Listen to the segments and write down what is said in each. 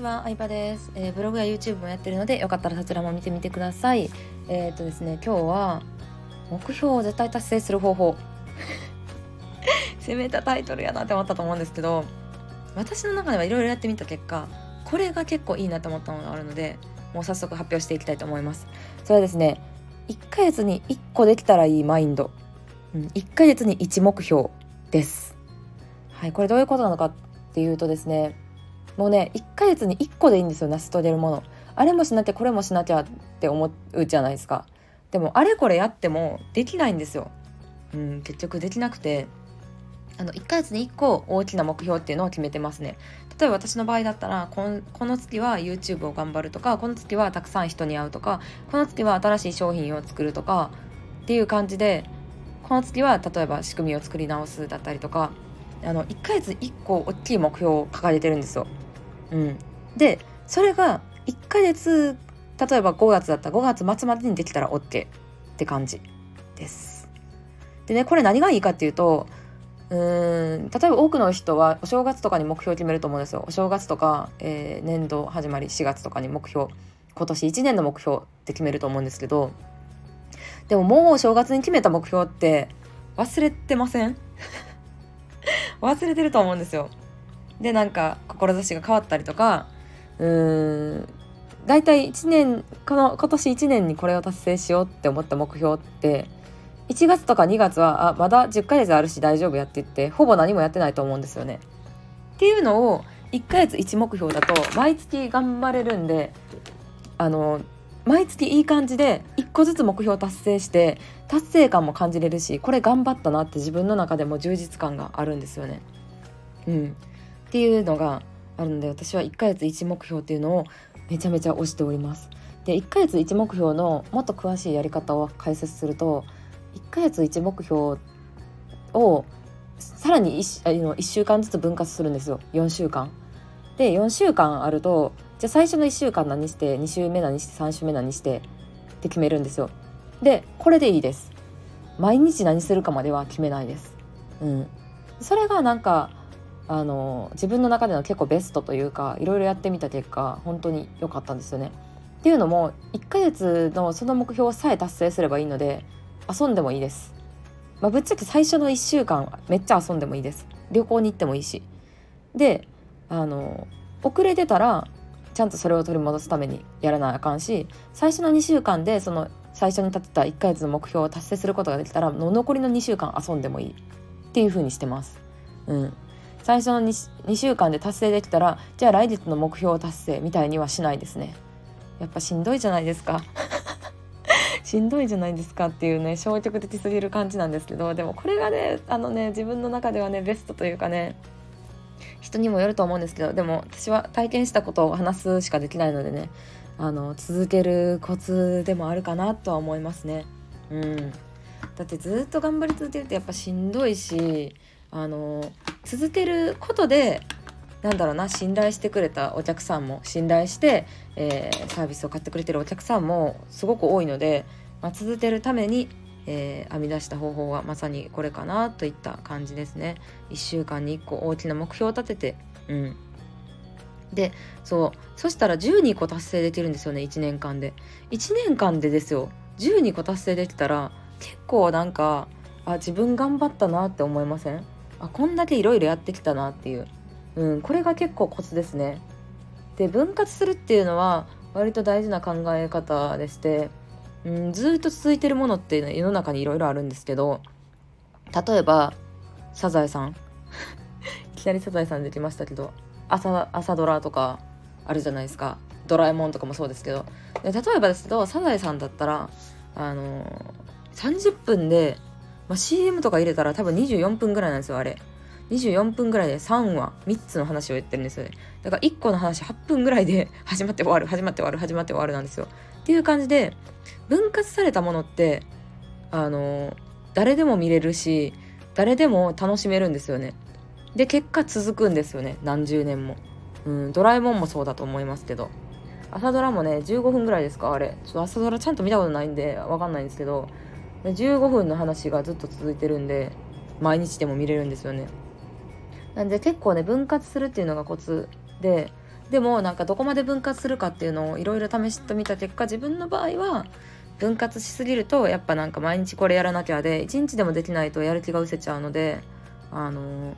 ちは、相葉です、えー、ブログや YouTube もやってるので、よかったらそちらも見てみてください。えっ、ー、とですね、今日は目標を絶対達成する方法。攻めたタイトルやなって思ったと思うんですけど、私の中ではいろいろやってみた結果、これが結構いいなと思ったものがあるので、もう早速発表していきたいと思います。それはですね、1ヶ月に1個できたらいいマインド。うん、1ヶ月に1目標です。はい、これどういうことなのかっていうとですね、もうね1ヶ月に1個でいいんですよ成し遂げるもの。あれもしなきゃこれもしなきゃって思うじゃないですか。でもあれこれやってもできないんですよ。うん結局できなくて。あの1ヶ月に1個大きな目標っていうのを決めてますね。例えば私の場合だったらこの月は YouTube を頑張るとかこの月はたくさん人に会うとかこの月は新しい商品を作るとかっていう感じでこの月は例えば仕組みを作り直すだったりとかあの1ヶ月1個大きい目標を掲げてるんですよ。うん、でそれが1ヶ月例えば5月だったら5月末までにできたら OK って感じです。でねこれ何がいいかっていうとうーん例えば多くの人はお正月とかに目標を決めると思うんですよ。お正月とか、えー、年度始まり4月とかに目標今年1年の目標って決めると思うんですけどでももうお正月に決めた目標って忘れてません？忘れてると思うんですよ。でなんか志が変わったりとかうーん大体1年この今年1年にこれを達成しようって思った目標って1月とか2月はあまだ10ヶ月あるし大丈夫やって言ってほぼ何もやってないと思うんですよね。っていうのを1ヶ月1目標だと毎月頑張れるんであの毎月いい感じで1個ずつ目標達成して達成感も感じれるしこれ頑張ったなって自分の中でも充実感があるんですよね。うん、っていうのがあるので私は1ヶ月1目標っていうのをめちゃめちゃ推しております。で1ヶ月1目標のもっと詳しいやり方を解説すると1ヶ月1目標をさらに 1, あの1週間ずつ分割するんですよ4週間。で4週間あるとじゃあ最初の1週間何して2週目何して3週目何してって決めるんですよ。でこれでいいです。毎日何するかまでは決めないです。うん、それがなんかあの自分の中での結構ベストというかいろいろやってみた結果本当に良かったんですよね。っていうのも1ヶ月のその目標さえ達成すればいいので遊んでもいいです。まあ、ぶっちゃけ最初の1週間めっちゃ遊んでもいいです。旅行に行ってもいいし。であの遅れてたらちゃんとそれを取り戻すためにやらなあかんし最初の2週間でその最初に立てた1ヶ月の目標を達成することができたら残りの2週間遊んでもいいっていう風にしてます。うん最初の 2, 2週間で達成できたらじゃあ来月の目標達成みたいにはしないですね。やっぱしんどいじゃないですか。しんどいじゃないですかっていうね消極的すぎる感じなんですけどでもこれがねあのね自分の中ではねベストというかね人にもよると思うんですけどでも私は体験したことを話すしかできないのでねあの続けるコツでもあるかなとは思いますね。うん、だってずっと頑張り続けるってやっぱしんどいしあの続けることでなんだろうな信頼してくれたお客さんも信頼して、えー、サービスを買ってくれてるお客さんもすごく多いので、まあ、続けるために、えー、編み出した方法はまさにこれかなといった感じですね。1週間に1個大きな目標を立てて、うん、でそうそしたら12個達成できるんですよね1年間で。1年間でですよ12個達成できたら結構なんかあ自分頑張ったなって思いません？あこんだけいろいろやってきたなっていう、うん、これが結構コツですね。で分割するっていうのは割と大事な考え方でして、うん、ずっと続いてるものって、ね、世の中にいろいろあるんですけど例えばサザエさん。いきなりサザエさんできましたけど朝朝ドラとかあるじゃないですか。ドラえもんとかもそうですけど。で例えばですけどサザエさんだったらあのー、30分でまあ、CM とか入れたら多分24分ぐらいなんですよあれ。24分ぐらいで3話3つの話を言ってるんですよね。だから1個の話8分ぐらいで 始まって終わる始まって終わる始まって終わるなんですよ。っていう感じで分割されたものってあの誰でも見れるし誰でも楽しめるんですよね。で結果続くんですよね何十年も。うんドラえもんもそうだと思いますけど。朝ドラもね15分ぐらいですかあれ。ちょっと朝ドラちゃんと見たことないんでわかんないんですけど。15分の話がずっと続いてるんで毎日でも見れるんですよね。なんで結構ね分割するっていうのがコツででもなんかどこまで分割するかっていうのをいろいろ試してみた結果自分の場合は分割しすぎるとやっぱなんか毎日これやらなきゃで1日でもできないとやる気が失せちゃうのであの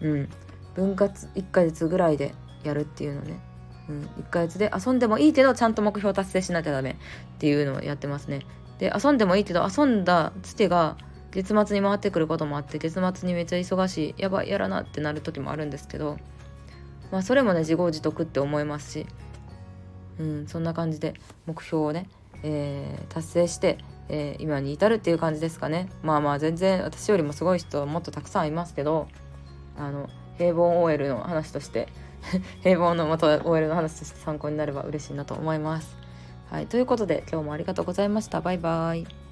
うん。分割1ヶ月ぐらいでやるっていうのね、うん、1ヶ月で遊んでもいいけどちゃんと目標達成しなきゃダメっていうのをやってますね。で遊んでもいいけど遊んだつてが月末に回ってくることもあって月末にめっちゃ忙しいやばいやらなってなる時もあるんですけどまあそれもね自業自得って思いますしうんそんな感じで目標をねえー、達成して、えー、今に至るっていう感じですかねまあまあ全然私よりもすごい人はもっとたくさんいますけどあの平凡 OL の話として 平凡の元 OL の話として参考になれば嬉しいなと思います。はい、ということで今日もありがとうございました。バイバイ。